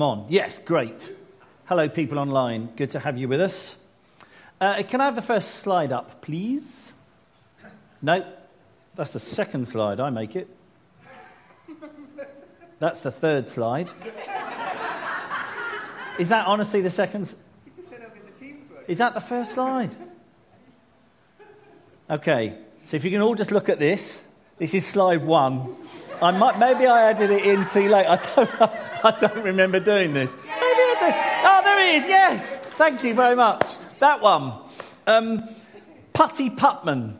I'm on. Yes, great. Hello, people online. Good to have you with us. Uh, can I have the first slide up, please? No, that's the second slide. I make it. That's the third slide. Is that honestly the second? Is that the first slide? Okay, so if you can all just look at this, this is slide one. I might, maybe I added it in too late. I don't, I don't remember doing this. Maybe I. Oh, there it is. Yes. Thank you very much. That one. Um, Putty Putman.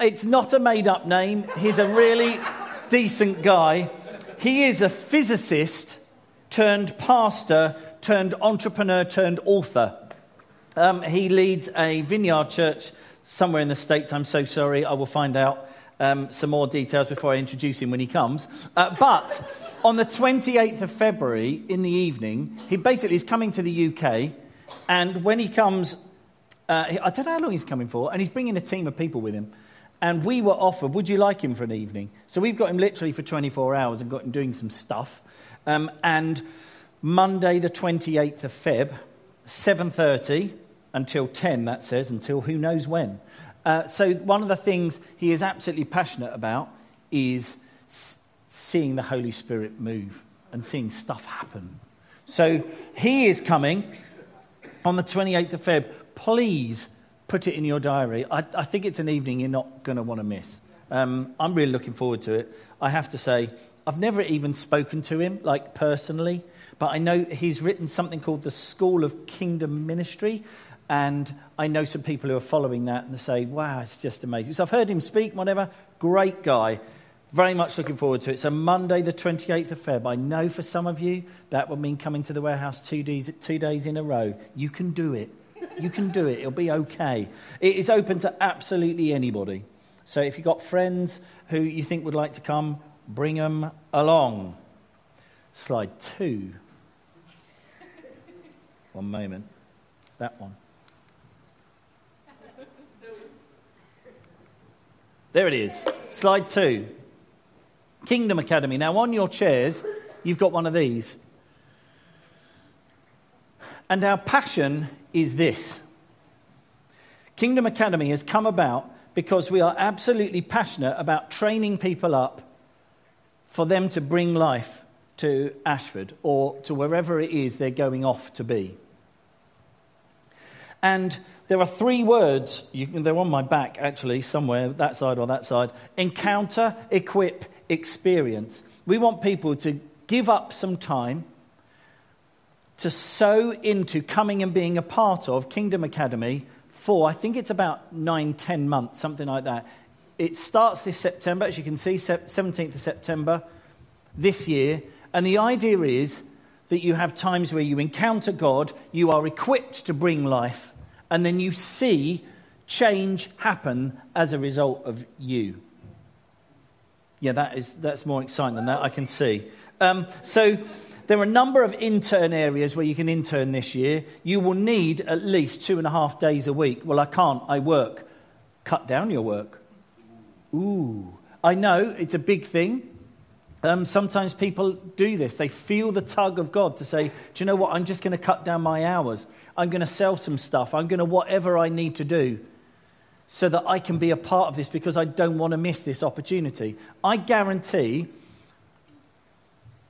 It's not a made up name. He's a really decent guy. He is a physicist turned pastor turned entrepreneur turned author. Um, he leads a vineyard church somewhere in the States. I'm so sorry. I will find out um, some more details before I introduce him when he comes. Uh, but on the 28th of February in the evening, he basically is coming to the UK. And when he comes, uh, I don't know how long he's coming for, and he's bringing a team of people with him. And we were offered, would you like him for an evening? So we've got him literally for 24 hours and got him doing some stuff. Um, and Monday, the 28th of Feb, 7.30 until 10, that says, until who knows when. Uh, so, one of the things he is absolutely passionate about is seeing the Holy Spirit move and seeing stuff happen. So, he is coming on the 28th of Feb. Please put it in your diary. I, I think it's an evening you're not going to want to miss. Um, I'm really looking forward to it. I have to say, I've never even spoken to him, like personally, but I know he's written something called the School of Kingdom Ministry, and I know some people who are following that and they say, wow, it's just amazing. So I've heard him speak, whatever. Great guy. Very much looking forward to it. So Monday, the 28th of Feb. I know for some of you that will mean coming to the warehouse two days, two days in a row. You can do it. You can do it. It'll be okay. It is open to absolutely anybody. So if you've got friends who you think would like to come, bring them along. Slide two. One moment. That one. There it is. Slide two. Kingdom Academy. Now, on your chairs, you've got one of these. And our passion is this Kingdom Academy has come about because we are absolutely passionate about training people up for them to bring life to Ashford or to wherever it is they're going off to be. And there are three words, can, they're on my back actually, somewhere, that side or that side encounter, equip, experience. We want people to give up some time to sow into coming and being a part of Kingdom Academy for, I think it's about nine, ten months, something like that. It starts this September, as you can see, 17th of September this year. And the idea is that you have times where you encounter God, you are equipped to bring life, and then you see change happen as a result of you. Yeah, that is, that's more exciting than that, I can see. Um, so there are a number of intern areas where you can intern this year. You will need at least two and a half days a week. Well, I can't, I work. Cut down your work. Ooh, I know it's a big thing. Um, sometimes people do this. They feel the tug of God to say, Do you know what? I'm just going to cut down my hours. I'm going to sell some stuff. I'm going to whatever I need to do so that I can be a part of this because I don't want to miss this opportunity. I guarantee,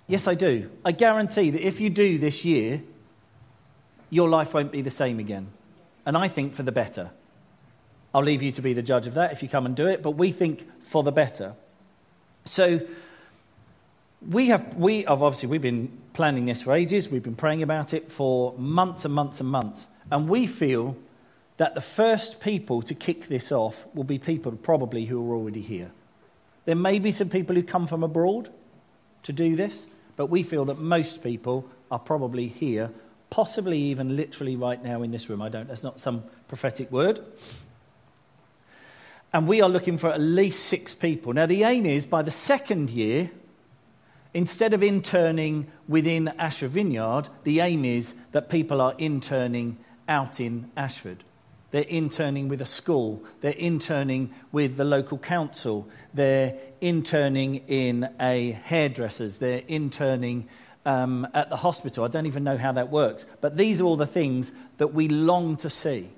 yes, I do. I guarantee that if you do this year, your life won't be the same again. And I think for the better. I'll leave you to be the judge of that if you come and do it, but we think for the better. So, we have, we have obviously, we've been planning this for ages. We've been praying about it for months and months and months. And we feel that the first people to kick this off will be people probably who are already here. There may be some people who come from abroad to do this, but we feel that most people are probably here, possibly even literally right now in this room. I don't, that's not some prophetic word. And we are looking for at least six people. Now, the aim is by the second year, Instead of interning within Ashford Vineyard, the aim is that people are interning out in Ashford. They're interning with a school, they're interning with the local council, they're interning in a hairdresser's, they're interning um, at the hospital. I don't even know how that works. But these are all the things that we long to see.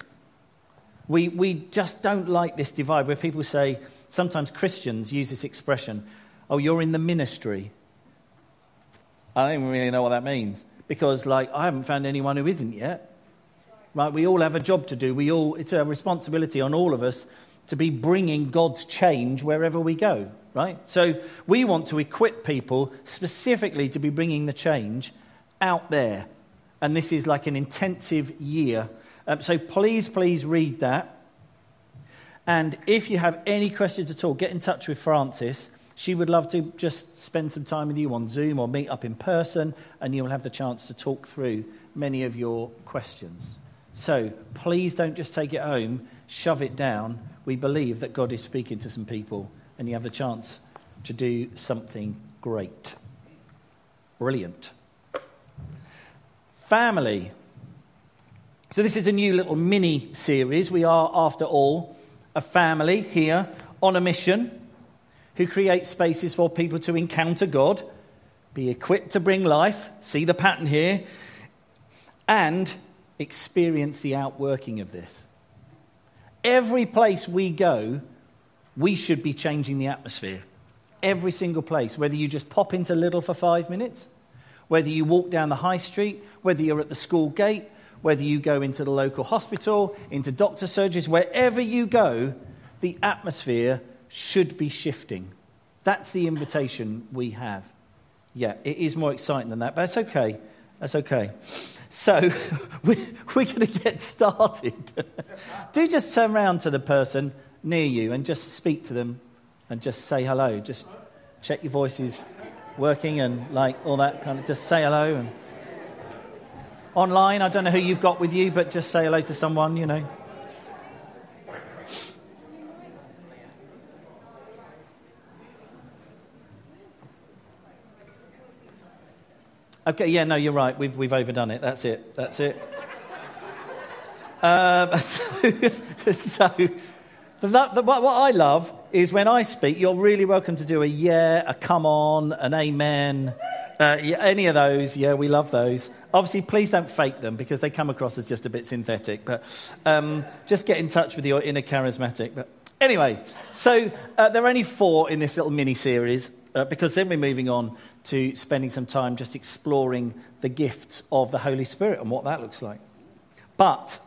We, we just don't like this divide where people say, sometimes Christians use this expression, oh, you're in the ministry. I don't even really know what that means because, like, I haven't found anyone who isn't yet. Right? We all have a job to do. We all, it's a responsibility on all of us to be bringing God's change wherever we go, right? So we want to equip people specifically to be bringing the change out there. And this is like an intensive year. Um, so please, please read that. And if you have any questions at all, get in touch with Francis. She would love to just spend some time with you on Zoom or meet up in person, and you'll have the chance to talk through many of your questions. So please don't just take it home, shove it down. We believe that God is speaking to some people, and you have the chance to do something great. Brilliant. Family. So, this is a new little mini series. We are, after all, a family here on a mission who create spaces for people to encounter God, be equipped to bring life, see the pattern here, and experience the outworking of this. Every place we go, we should be changing the atmosphere. Every single place, whether you just pop into Lidl for five minutes, whether you walk down the high street, whether you're at the school gate, whether you go into the local hospital, into doctor surgeries, wherever you go, the atmosphere should be shifting. That's the invitation we have. Yeah, it is more exciting than that, but that's okay. That's okay. So we're, we're going to get started. Do just turn around to the person near you and just speak to them and just say hello. Just check your voice is working and like all that kind of. Just say hello. And online, I don't know who you've got with you, but just say hello to someone, you know. Okay, yeah, no, you're right. We've, we've overdone it. That's it. That's it. um, so, so that, what, what I love is when I speak, you're really welcome to do a yeah, a come on, an amen, uh, yeah, any of those. Yeah, we love those. Obviously, please don't fake them because they come across as just a bit synthetic. But um, just get in touch with your inner charismatic. But anyway, so uh, there are only four in this little mini series uh, because then we're moving on to spending some time just exploring the gifts of the Holy Spirit and what that looks like. But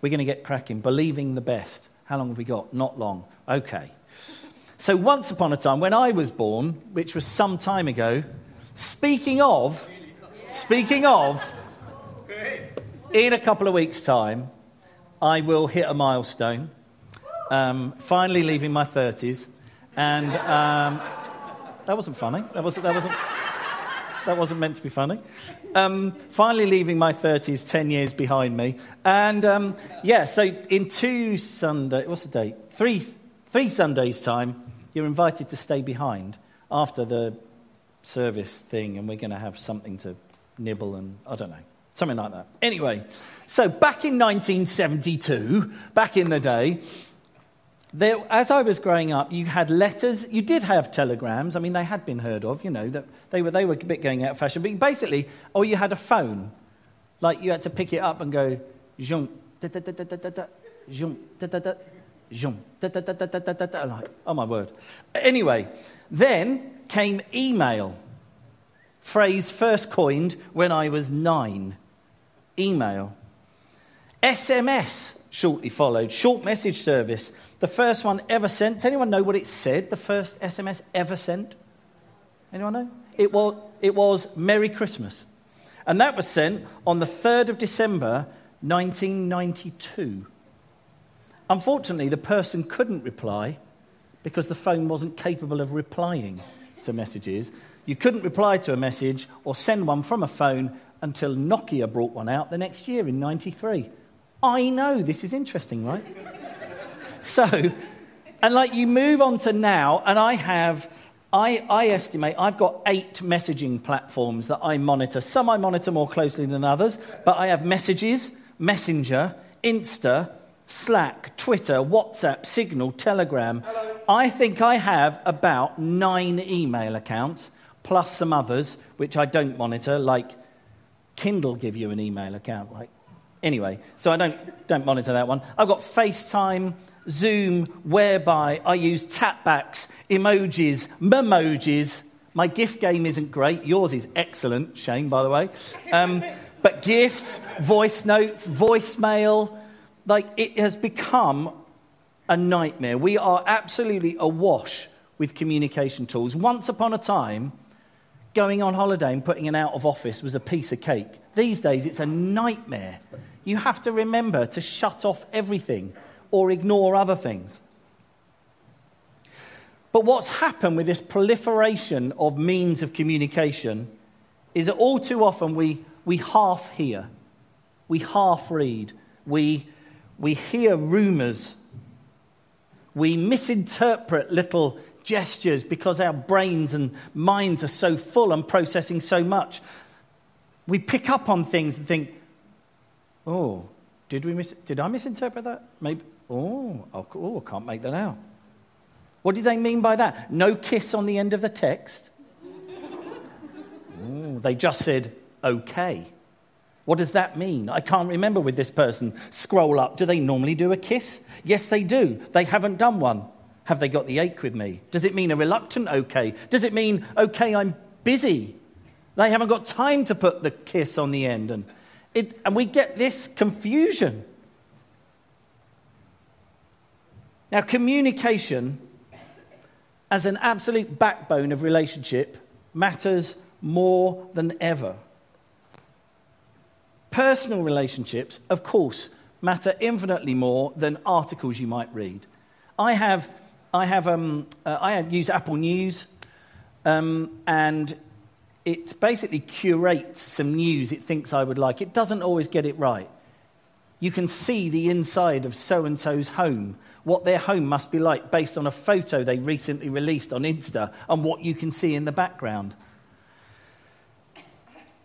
we're going to get cracking, believing the best. How long have we got? Not long. Okay. So, once upon a time, when I was born, which was some time ago, speaking of, speaking of, in a couple of weeks' time, I will hit a milestone, um, finally leaving my 30s, and um, that wasn't funny. That wasn't, that wasn't, that wasn't meant to be funny. Um, finally, leaving my 30s 10 years behind me. And um, yeah, so in two Sunday, what's the date? Three, three Sundays' time, you're invited to stay behind after the service thing, and we're going to have something to nibble and I don't know. Something like that. Anyway, so back in 1972, back in the day, there, as I was growing up, you had letters. You did have telegrams. I mean, they had been heard of. You know, that they were they were a bit going out of fashion. But basically, or you had a phone, like you had to pick it up and go, jump, da da da da da da, da da da, da da da da da da da. Like, oh my word. Anyway, then came email. Phrase first coined when I was nine. Email. SMS shortly followed. Short message service. The first one ever sent. Does anyone know what it said? The first SMS ever sent? Anyone know? It was, it was Merry Christmas. And that was sent on the 3rd of December, 1992. Unfortunately, the person couldn't reply because the phone wasn't capable of replying to messages. You couldn't reply to a message or send one from a phone until Nokia brought one out the next year in 93. I know this is interesting, right? So, and like you move on to now, and I have, I, I estimate I've got eight messaging platforms that I monitor. Some I monitor more closely than others, but I have messages, Messenger, Insta, Slack, Twitter, WhatsApp, Signal, Telegram. Hello. I think I have about nine email accounts, plus some others, which I don't monitor, like Kindle give you an email account. Like, anyway, so I don't, don't monitor that one. I've got FaceTime, Zoom, whereby I use tapbacks, emojis, memojis. My gift game isn't great. Yours is excellent, Shane, by the way. Um, but GIFs, voice notes, voicemail, like it has become a nightmare. We are absolutely awash with communication tools. Once upon a time, going on holiday and putting an out of office was a piece of cake. These days, it's a nightmare. You have to remember to shut off everything or ignore other things. But what's happened with this proliferation of means of communication is that all too often we, we half hear, we half read, we, we hear rumors, we misinterpret little gestures because our brains and minds are so full and processing so much. We pick up on things and think, oh, did, we mis- did I misinterpret that? Maybe. Oh, oh, I can't make that out. What did they mean by that? No kiss on the end of the text? oh, they just said, okay. What does that mean? I can't remember with this person. Scroll up. Do they normally do a kiss? Yes, they do. They haven't done one. Have they got the ache with me? Does it mean a reluctant okay? Does it mean, okay, I'm busy? They haven't got time to put the kiss on the end. And, it, and we get this confusion. Now, communication as an absolute backbone of relationship matters more than ever. Personal relationships, of course, matter infinitely more than articles you might read. I have I have um, uh, I use Apple News, um, and it basically curates some news it thinks I would like. It doesn't always get it right. You can see the inside of so and so's home, what their home must be like based on a photo they recently released on Insta, and what you can see in the background.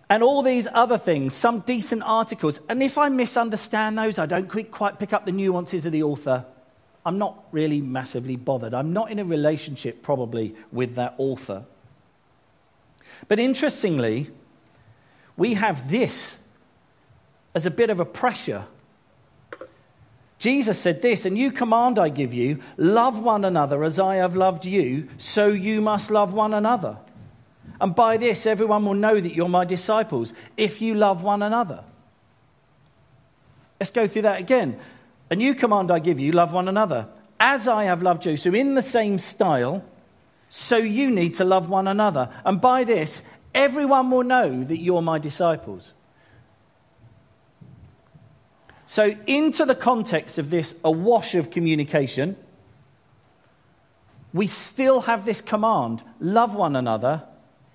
And all these other things, some decent articles. And if I misunderstand those, I don't quite pick up the nuances of the author. I'm not really massively bothered. I'm not in a relationship, probably, with that author. But interestingly, we have this as a bit of a pressure. Jesus said this, a new command I give you love one another as I have loved you, so you must love one another. And by this, everyone will know that you're my disciples if you love one another. Let's go through that again. A new command I give you love one another. As I have loved you. So, in the same style, so you need to love one another. And by this, everyone will know that you're my disciples. So, into the context of this awash of communication, we still have this command love one another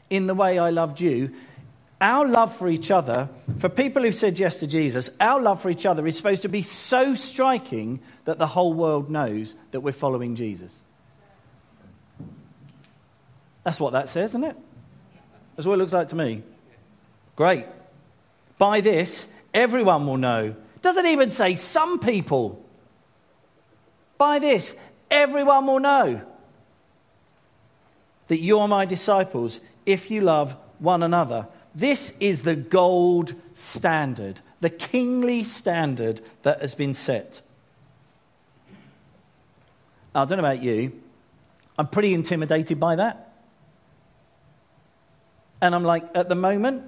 in the way I loved you. Our love for each other, for people who said yes to Jesus, our love for each other is supposed to be so striking that the whole world knows that we're following Jesus. That's what that says, isn't it? That's what it looks like to me. Great. By this, everyone will know. Doesn't even say some people. By this, everyone will know that you're my disciples if you love one another. This is the gold standard, the kingly standard that has been set. Now, I don't know about you, I'm pretty intimidated by that. And I'm like, at the moment,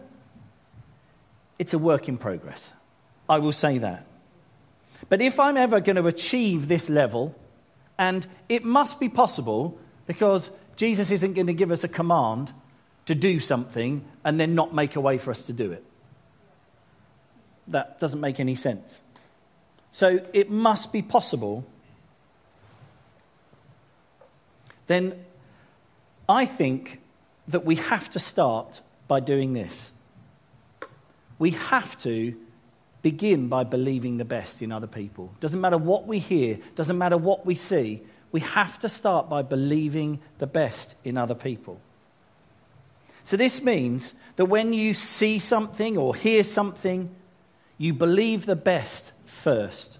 it's a work in progress. I will say that. But if I'm ever going to achieve this level, and it must be possible because Jesus isn't going to give us a command to do something and then not make a way for us to do it. That doesn't make any sense. So it must be possible. Then I think that we have to start by doing this. We have to begin by believing the best in other people. Doesn't matter what we hear, doesn't matter what we see, we have to start by believing the best in other people. So, this means that when you see something or hear something, you believe the best first.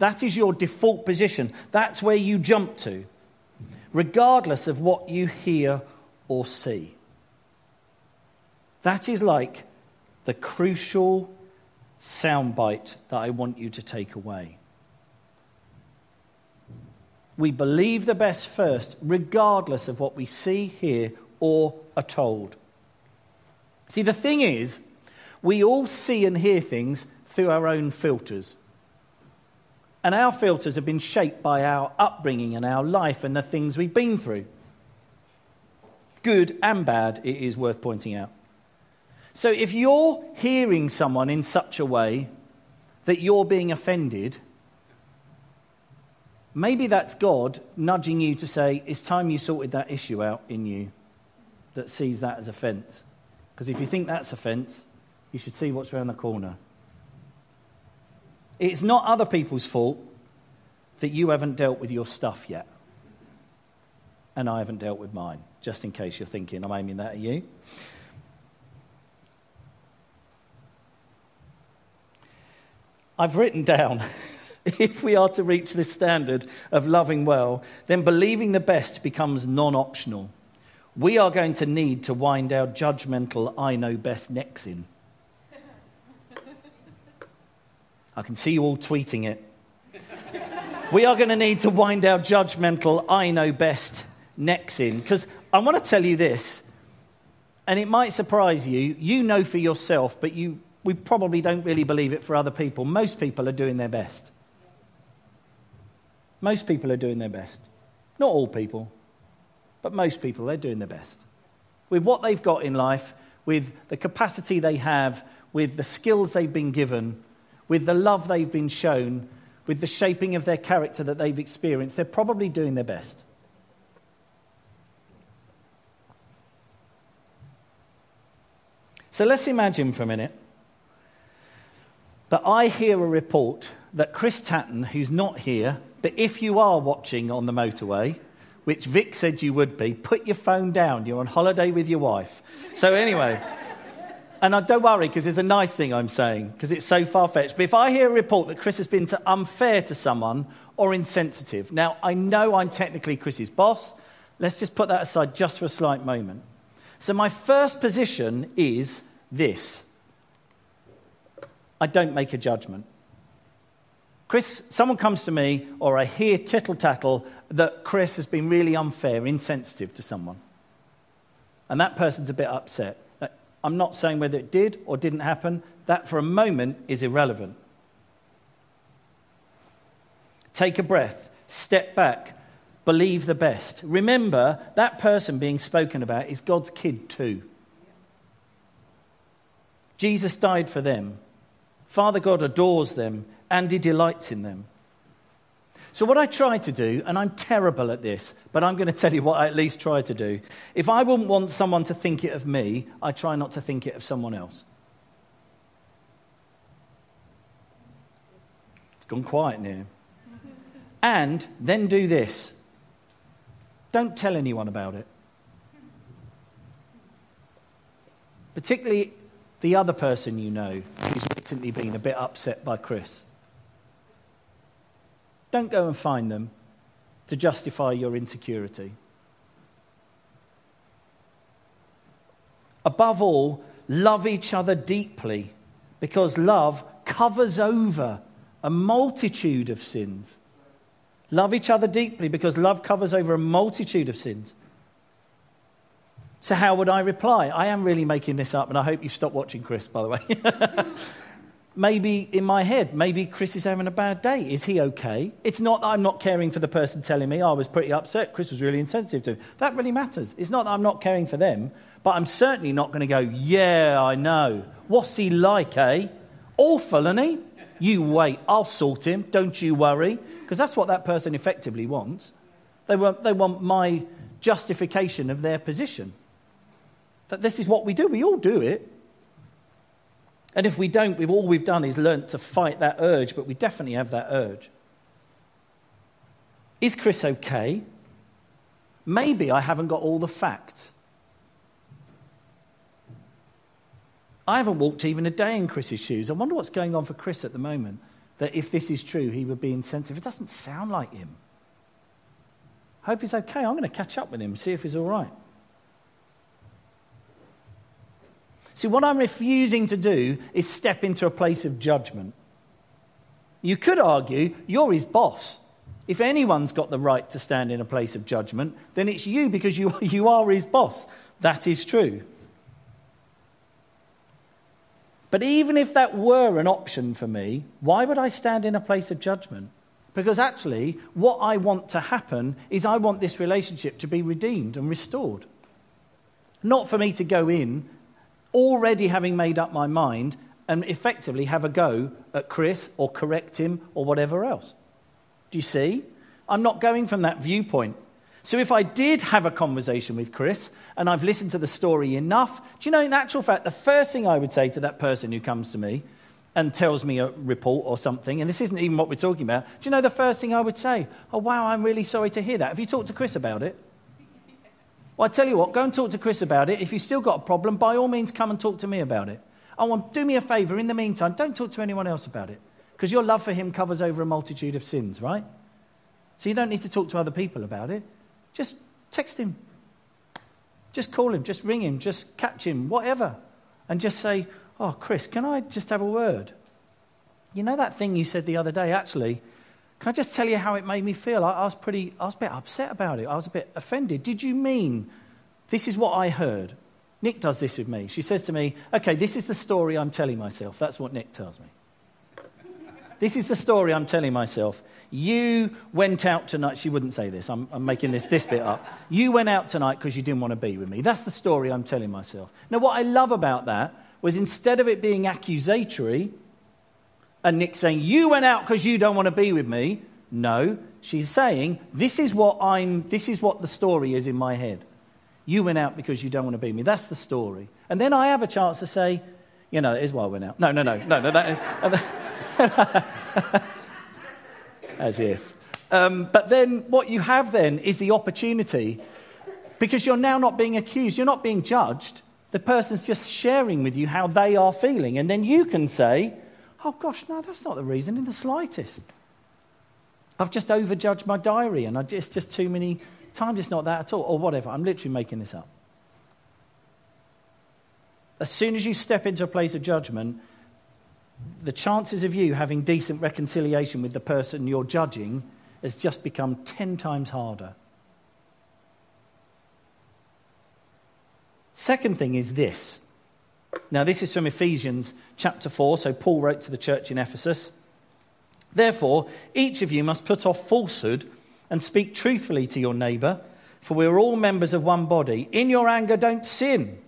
That is your default position. That's where you jump to, regardless of what you hear or see. That is like the crucial soundbite that I want you to take away. We believe the best first, regardless of what we see, hear, or are told. See, the thing is, we all see and hear things through our own filters. And our filters have been shaped by our upbringing and our life and the things we've been through. Good and bad, it is worth pointing out. So if you're hearing someone in such a way that you're being offended, maybe that's God nudging you to say, it's time you sorted that issue out in you that sees that as offence. Because if you think that's offence, you should see what's around the corner. It's not other people's fault that you haven't dealt with your stuff yet. And I haven't dealt with mine, just in case you're thinking I'm aiming that at you. I've written down if we are to reach this standard of loving well, then believing the best becomes non optional. We are going to need to wind our judgmental I know best necks in. I can see you all tweeting it. we are going to need to wind our judgmental I know best necks in. Because I want to tell you this, and it might surprise you. You know for yourself, but you, we probably don't really believe it for other people. Most people are doing their best. Most people are doing their best. Not all people, but most people, they're doing their best. With what they've got in life, with the capacity they have, with the skills they've been given, with the love they've been shown, with the shaping of their character that they've experienced, they're probably doing their best. So let's imagine for a minute that I hear a report that Chris Tatton, who's not here, but if you are watching on the motorway, which Vic said you would be, put your phone down. You're on holiday with your wife. So, anyway, and I don't worry because it's a nice thing I'm saying because it's so far fetched. But if I hear a report that Chris has been to unfair to someone or insensitive, now I know I'm technically Chris's boss. Let's just put that aside just for a slight moment. So, my first position is this I don't make a judgment. Chris, someone comes to me, or I hear tittle tattle that Chris has been really unfair, insensitive to someone. And that person's a bit upset. Uh, I'm not saying whether it did or didn't happen. That, for a moment, is irrelevant. Take a breath, step back, believe the best. Remember, that person being spoken about is God's kid, too. Jesus died for them. Father God adores them and he delights in them. So, what I try to do, and I'm terrible at this, but I'm going to tell you what I at least try to do. If I wouldn't want someone to think it of me, I try not to think it of someone else. It's gone quiet now. And then do this don't tell anyone about it. Particularly the other person you know who's recently been a bit upset by Chris. Don't go and find them to justify your insecurity. Above all, love each other deeply because love covers over a multitude of sins. Love each other deeply because love covers over a multitude of sins. So, how would I reply? I am really making this up, and I hope you've stopped watching Chris, by the way. maybe in my head, maybe Chris is having a bad day. Is he okay? It's not that I'm not caring for the person telling me, oh, I was pretty upset. Chris was really insensitive to me. That really matters. It's not that I'm not caring for them, but I'm certainly not going to go, yeah, I know. What's he like, eh? Awful, isn't he? You wait, I'll sort him. Don't you worry. Because that's what that person effectively wants. They want, they want my justification of their position. That this is what we do. We all do it. And if we don't, we've, all we've done is learnt to fight that urge, but we definitely have that urge. Is Chris okay? Maybe I haven't got all the facts. I haven't walked even a day in Chris's shoes. I wonder what's going on for Chris at the moment. That if this is true, he would be insensitive. It doesn't sound like him. Hope he's okay. I'm going to catch up with him, see if he's all right. See, what I'm refusing to do is step into a place of judgment. You could argue you're his boss. If anyone's got the right to stand in a place of judgment, then it's you because you, you are his boss. That is true. But even if that were an option for me, why would I stand in a place of judgment? Because actually, what I want to happen is I want this relationship to be redeemed and restored. Not for me to go in already having made up my mind and effectively have a go at Chris or correct him or whatever else. Do you see? I'm not going from that viewpoint. So if I did have a conversation with Chris and I've listened to the story enough, do you know, in actual fact, the first thing I would say to that person who comes to me and tells me a report or something, and this isn't even what we're talking about, do you know the first thing I would say? Oh, wow, I'm really sorry to hear that. Have you talked to Chris about it? Well, I tell you what, go and talk to Chris about it. If you've still got a problem, by all means, come and talk to me about it. I want, do me a favor in the meantime, don't talk to anyone else about it. Because your love for him covers over a multitude of sins, right? So you don't need to talk to other people about it. Just text him. Just call him. Just ring him. Just catch him. Whatever. And just say, Oh, Chris, can I just have a word? You know that thing you said the other day, actually? Can I just tell you how it made me feel? I, I was pretty, I was a bit upset about it. I was a bit offended. Did you mean this is what I heard? Nick does this with me. She says to me, Okay, this is the story I'm telling myself. That's what Nick tells me. This is the story I'm telling myself. You went out tonight. She wouldn't say this. I'm, I'm making this, this bit up. You went out tonight because you didn't want to be with me. That's the story I'm telling myself. Now, what I love about that was instead of it being accusatory and Nick saying, You went out because you don't want to be with me, no, she's saying, This is what I'm, this is what the story is in my head. You went out because you don't want to be with me. That's the story. And then I have a chance to say, You know, that is why I went out. No, no, no, no, no. That, As if. Um, but then what you have then is the opportunity, because you're now not being accused, you're not being judged. The person's just sharing with you how they are feeling. And then you can say, oh gosh, no, that's not the reason in the slightest. I've just overjudged my diary and it's just too many times, it's not that at all, or whatever. I'm literally making this up. As soon as you step into a place of judgment, the chances of you having decent reconciliation with the person you're judging has just become 10 times harder. Second thing is this. Now, this is from Ephesians chapter 4. So, Paul wrote to the church in Ephesus. Therefore, each of you must put off falsehood and speak truthfully to your neighbour, for we are all members of one body. In your anger, don't sin.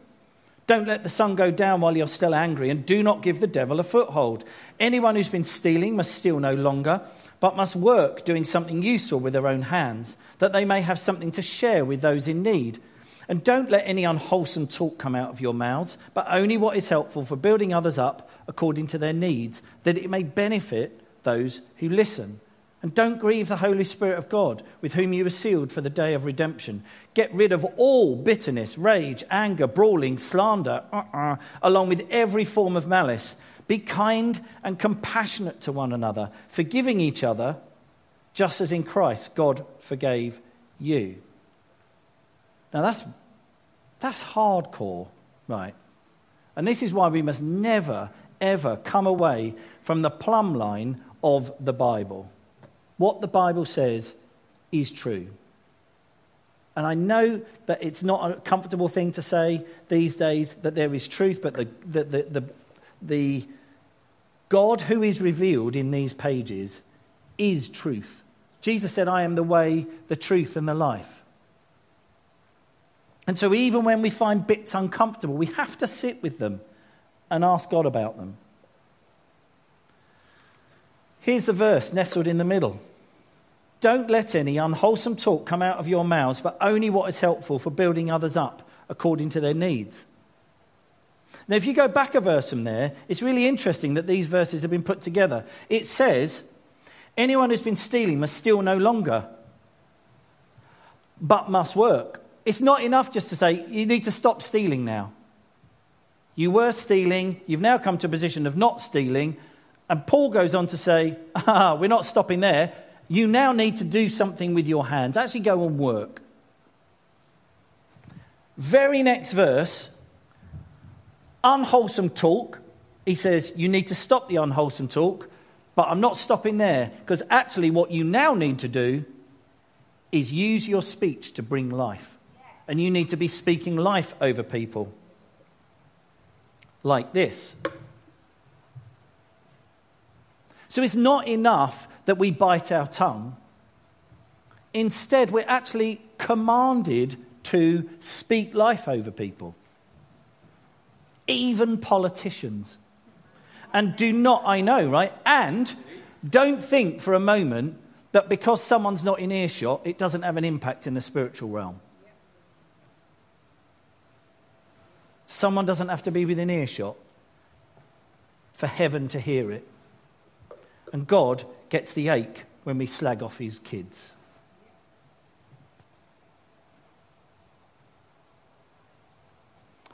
Don't let the sun go down while you're still angry, and do not give the devil a foothold. Anyone who's been stealing must steal no longer, but must work doing something useful with their own hands, that they may have something to share with those in need. And don't let any unwholesome talk come out of your mouths, but only what is helpful for building others up according to their needs, that it may benefit those who listen. And don't grieve the Holy Spirit of God, with whom you were sealed for the day of redemption. Get rid of all bitterness, rage, anger, brawling, slander, uh-uh, along with every form of malice. Be kind and compassionate to one another, forgiving each other, just as in Christ God forgave you. Now that's, that's hardcore, right? And this is why we must never, ever come away from the plumb line of the Bible what the Bible says is true. And I know that it's not a comfortable thing to say these days that there is truth, but the, the, the, the, the God who is revealed in these pages is truth. Jesus said, I am the way, the truth, and the life. And so, even when we find bits uncomfortable, we have to sit with them and ask God about them. Here's the verse nestled in the middle don't let any unwholesome talk come out of your mouths, but only what is helpful for building others up according to their needs. Now, if you go back a verse from there, it's really interesting that these verses have been put together. It says, Anyone who's been stealing must steal no longer, but must work. It's not enough just to say, You need to stop stealing now. You were stealing, you've now come to a position of not stealing. And Paul goes on to say, Ah, we're not stopping there you now need to do something with your hands. Actually, go and work. Very next verse, Unwholesome talk, he says, you need to stop the unwholesome talk, but I'm not stopping there because actually, what you now need to do is use your speech to bring life. And you need to be speaking life over people like this. So it's not enough that we bite our tongue. Instead, we're actually commanded to speak life over people, even politicians. And do not, I know, right? And don't think for a moment that because someone's not in earshot, it doesn't have an impact in the spiritual realm. Someone doesn't have to be within earshot for heaven to hear it. And God gets the ache when we slag off his kids.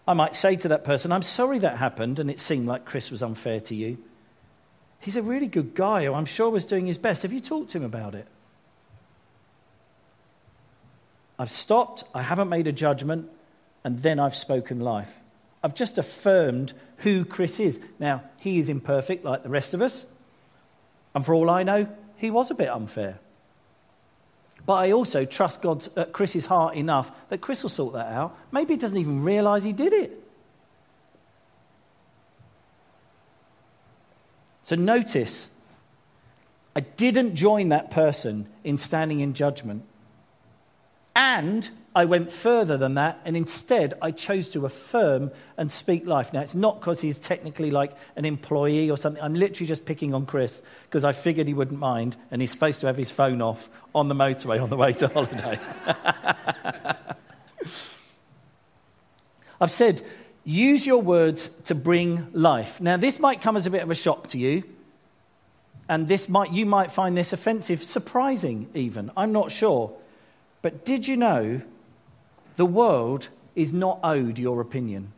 I might say to that person, I'm sorry that happened and it seemed like Chris was unfair to you. He's a really good guy who I'm sure was doing his best. Have you talked to him about it? I've stopped, I haven't made a judgment, and then I've spoken life. I've just affirmed who Chris is. Now, he is imperfect like the rest of us, and for all I know, he was a bit unfair. But I also trust God's, uh, Chris's heart enough that Chris will sort that out. Maybe he doesn't even realize he did it. So notice, I didn't join that person in standing in judgment. And I went further than that, and instead I chose to affirm and speak life. Now, it's not because he's technically like an employee or something. I'm literally just picking on Chris because I figured he wouldn't mind, and he's supposed to have his phone off on the motorway on the way to holiday. I've said Use your words to bring life. Now, this might come as a bit of a shock to you, and this might, you might find this offensive, surprising even. I'm not sure. But did you know the world is not owed your opinion?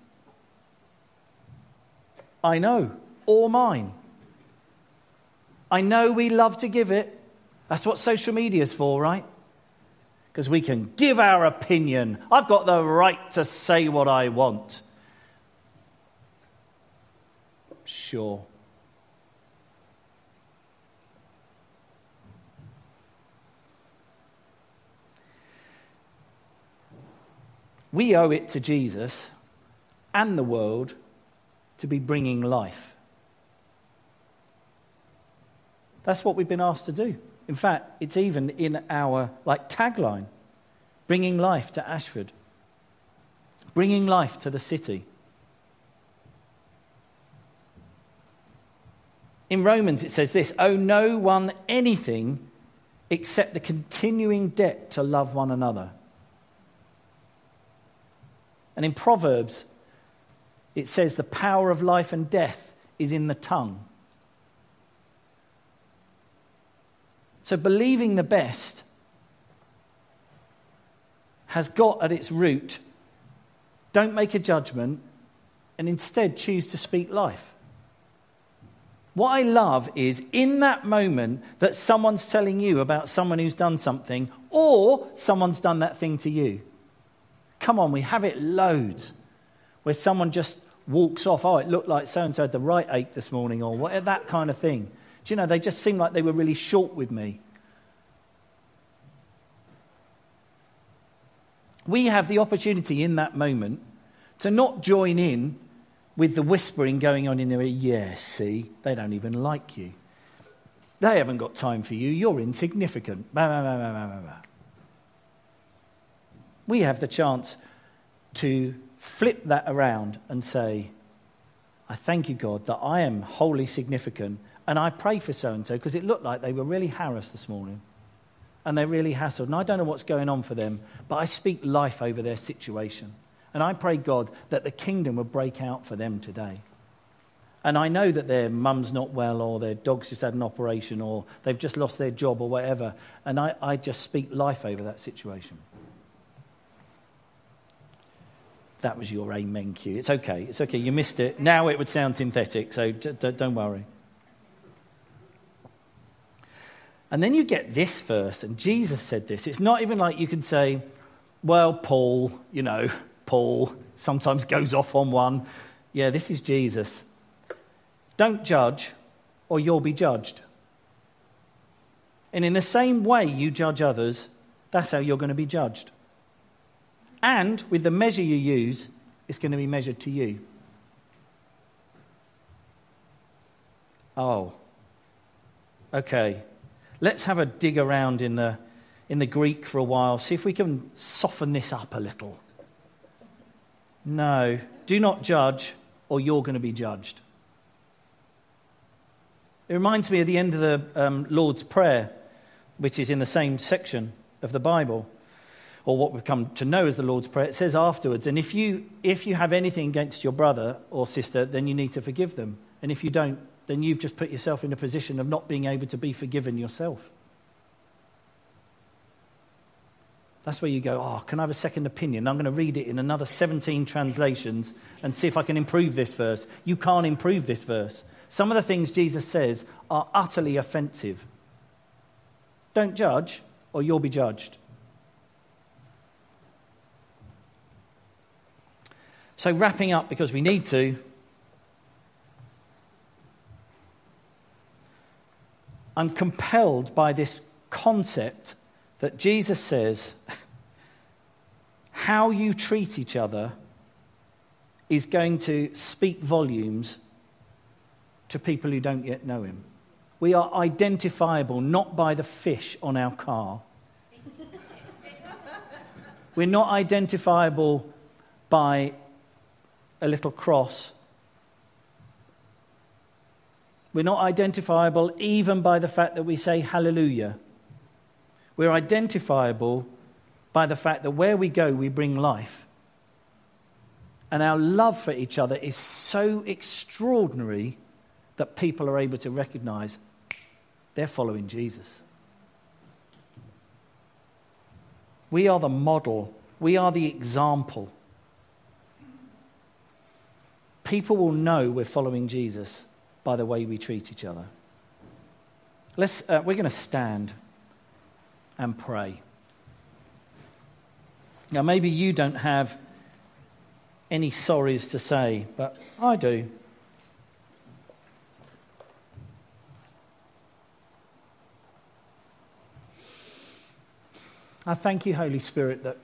I know, or mine. I know we love to give it. That's what social media is for, right? Because we can give our opinion. I've got the right to say what I want. sure. We owe it to Jesus and the world to be bringing life. That's what we've been asked to do. In fact, it's even in our like tagline, bringing life to Ashford, bringing life to the city. In Romans, it says this Owe no one anything except the continuing debt to love one another. And in Proverbs, it says the power of life and death is in the tongue. So believing the best has got at its root don't make a judgment and instead choose to speak life. What I love is in that moment that someone's telling you about someone who's done something or someone's done that thing to you. Come on, we have it loads where someone just walks off. Oh, it looked like so and so had the right ache this morning or whatever, that kind of thing. Do you know, they just seem like they were really short with me. We have the opportunity in that moment to not join in with the whispering going on in there, yeah, see, they don't even like you. They haven't got time for you. You're insignificant. Bah, bah, bah, we have the chance to flip that around and say, I thank you, God, that I am wholly significant. And I pray for so and so because it looked like they were really harassed this morning. And they're really hassled. And I don't know what's going on for them, but I speak life over their situation. And I pray, God, that the kingdom would break out for them today. And I know that their mum's not well, or their dog's just had an operation, or they've just lost their job, or whatever. And I, I just speak life over that situation. That was your amen cue. It's okay. It's okay. You missed it. Now it would sound synthetic, so d- d- don't worry. And then you get this verse, and Jesus said this. It's not even like you can say, well, Paul, you know, Paul sometimes goes off on one. Yeah, this is Jesus. Don't judge, or you'll be judged. And in the same way you judge others, that's how you're going to be judged. And with the measure you use, it's going to be measured to you. Oh, okay. Let's have a dig around in the, in the Greek for a while, see if we can soften this up a little. No, do not judge, or you're going to be judged. It reminds me of the end of the um, Lord's Prayer, which is in the same section of the Bible, or what we've come to know as the Lord's Prayer. It says afterwards, and if you, if you have anything against your brother or sister, then you need to forgive them. And if you don't, then you've just put yourself in a position of not being able to be forgiven yourself. That's where you go, oh, can I have a second opinion? I'm going to read it in another 17 translations and see if I can improve this verse. You can't improve this verse. Some of the things Jesus says are utterly offensive. Don't judge, or you'll be judged. So, wrapping up because we need to, I'm compelled by this concept that Jesus says how you treat each other is going to speak volumes to people who don't yet know him. We are identifiable not by the fish on our car. We're not identifiable by a little cross. We're not identifiable even by the fact that we say hallelujah. We're identifiable by the fact that where we go, we bring life. And our love for each other is so extraordinary that people are able to recognize they're following Jesus. We are the model, we are the example. People will know we're following Jesus by the way we treat each other. Let's, uh, we're going to stand and pray. Now, maybe you don't have any sorries to say, but I do. I thank you, Holy Spirit, that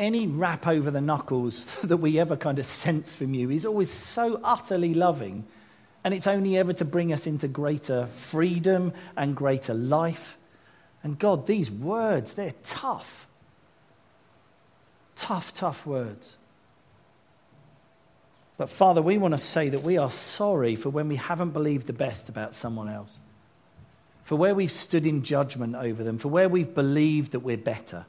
any rap over the knuckles that we ever kind of sense from you is always so utterly loving and it's only ever to bring us into greater freedom and greater life. And God, these words, they're tough. Tough, tough words. But Father, we want to say that we are sorry for when we haven't believed the best about someone else, for where we've stood in judgment over them, for where we've believed that we're better,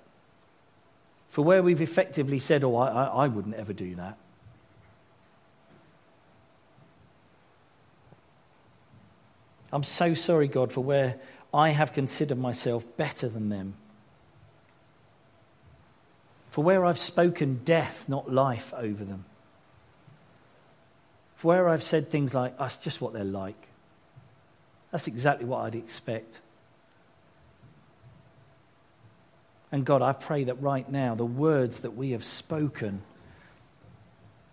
for where we've effectively said, Oh, I, I wouldn't ever do that. I'm so sorry, God, for where I have considered myself better than them. For where I've spoken death, not life, over them. For where I've said things like, that's just what they're like. That's exactly what I'd expect. And God, I pray that right now, the words that we have spoken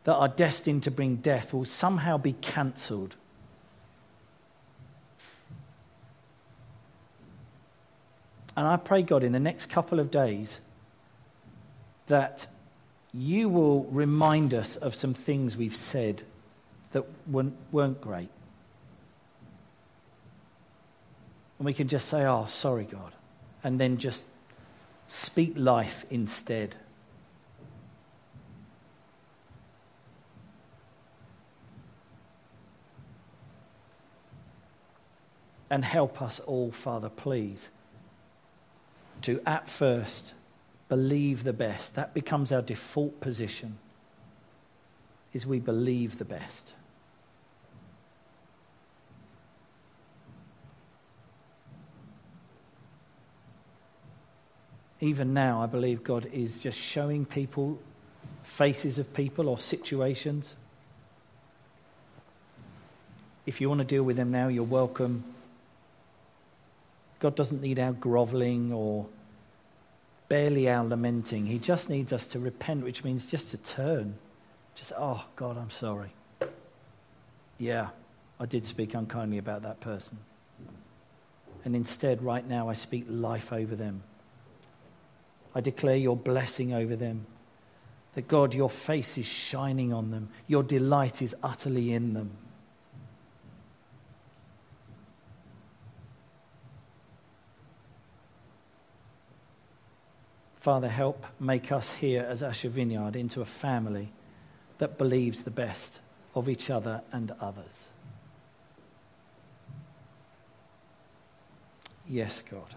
that are destined to bring death will somehow be cancelled And I pray, God, in the next couple of days, that you will remind us of some things we've said that weren't, weren't great. And we can just say, oh, sorry, God. And then just speak life instead. And help us all, Father, please to, at first, believe the best. That becomes our default position, is we believe the best. Even now, I believe God is just showing people faces of people or situations. If you want to deal with them now, you're welcome. God doesn't need our groveling or barely our lamenting. He just needs us to repent, which means just to turn Just, oh, God, I'm sorry. Yeah, I did speak unkindly about that person. And instead, right now, I speak life over them. I declare your blessing over them. That God, your face is shining on them, your delight is utterly in them. Father, help make us here as Ashford Vineyard into a family that believes the best of each other and others. Yes, God.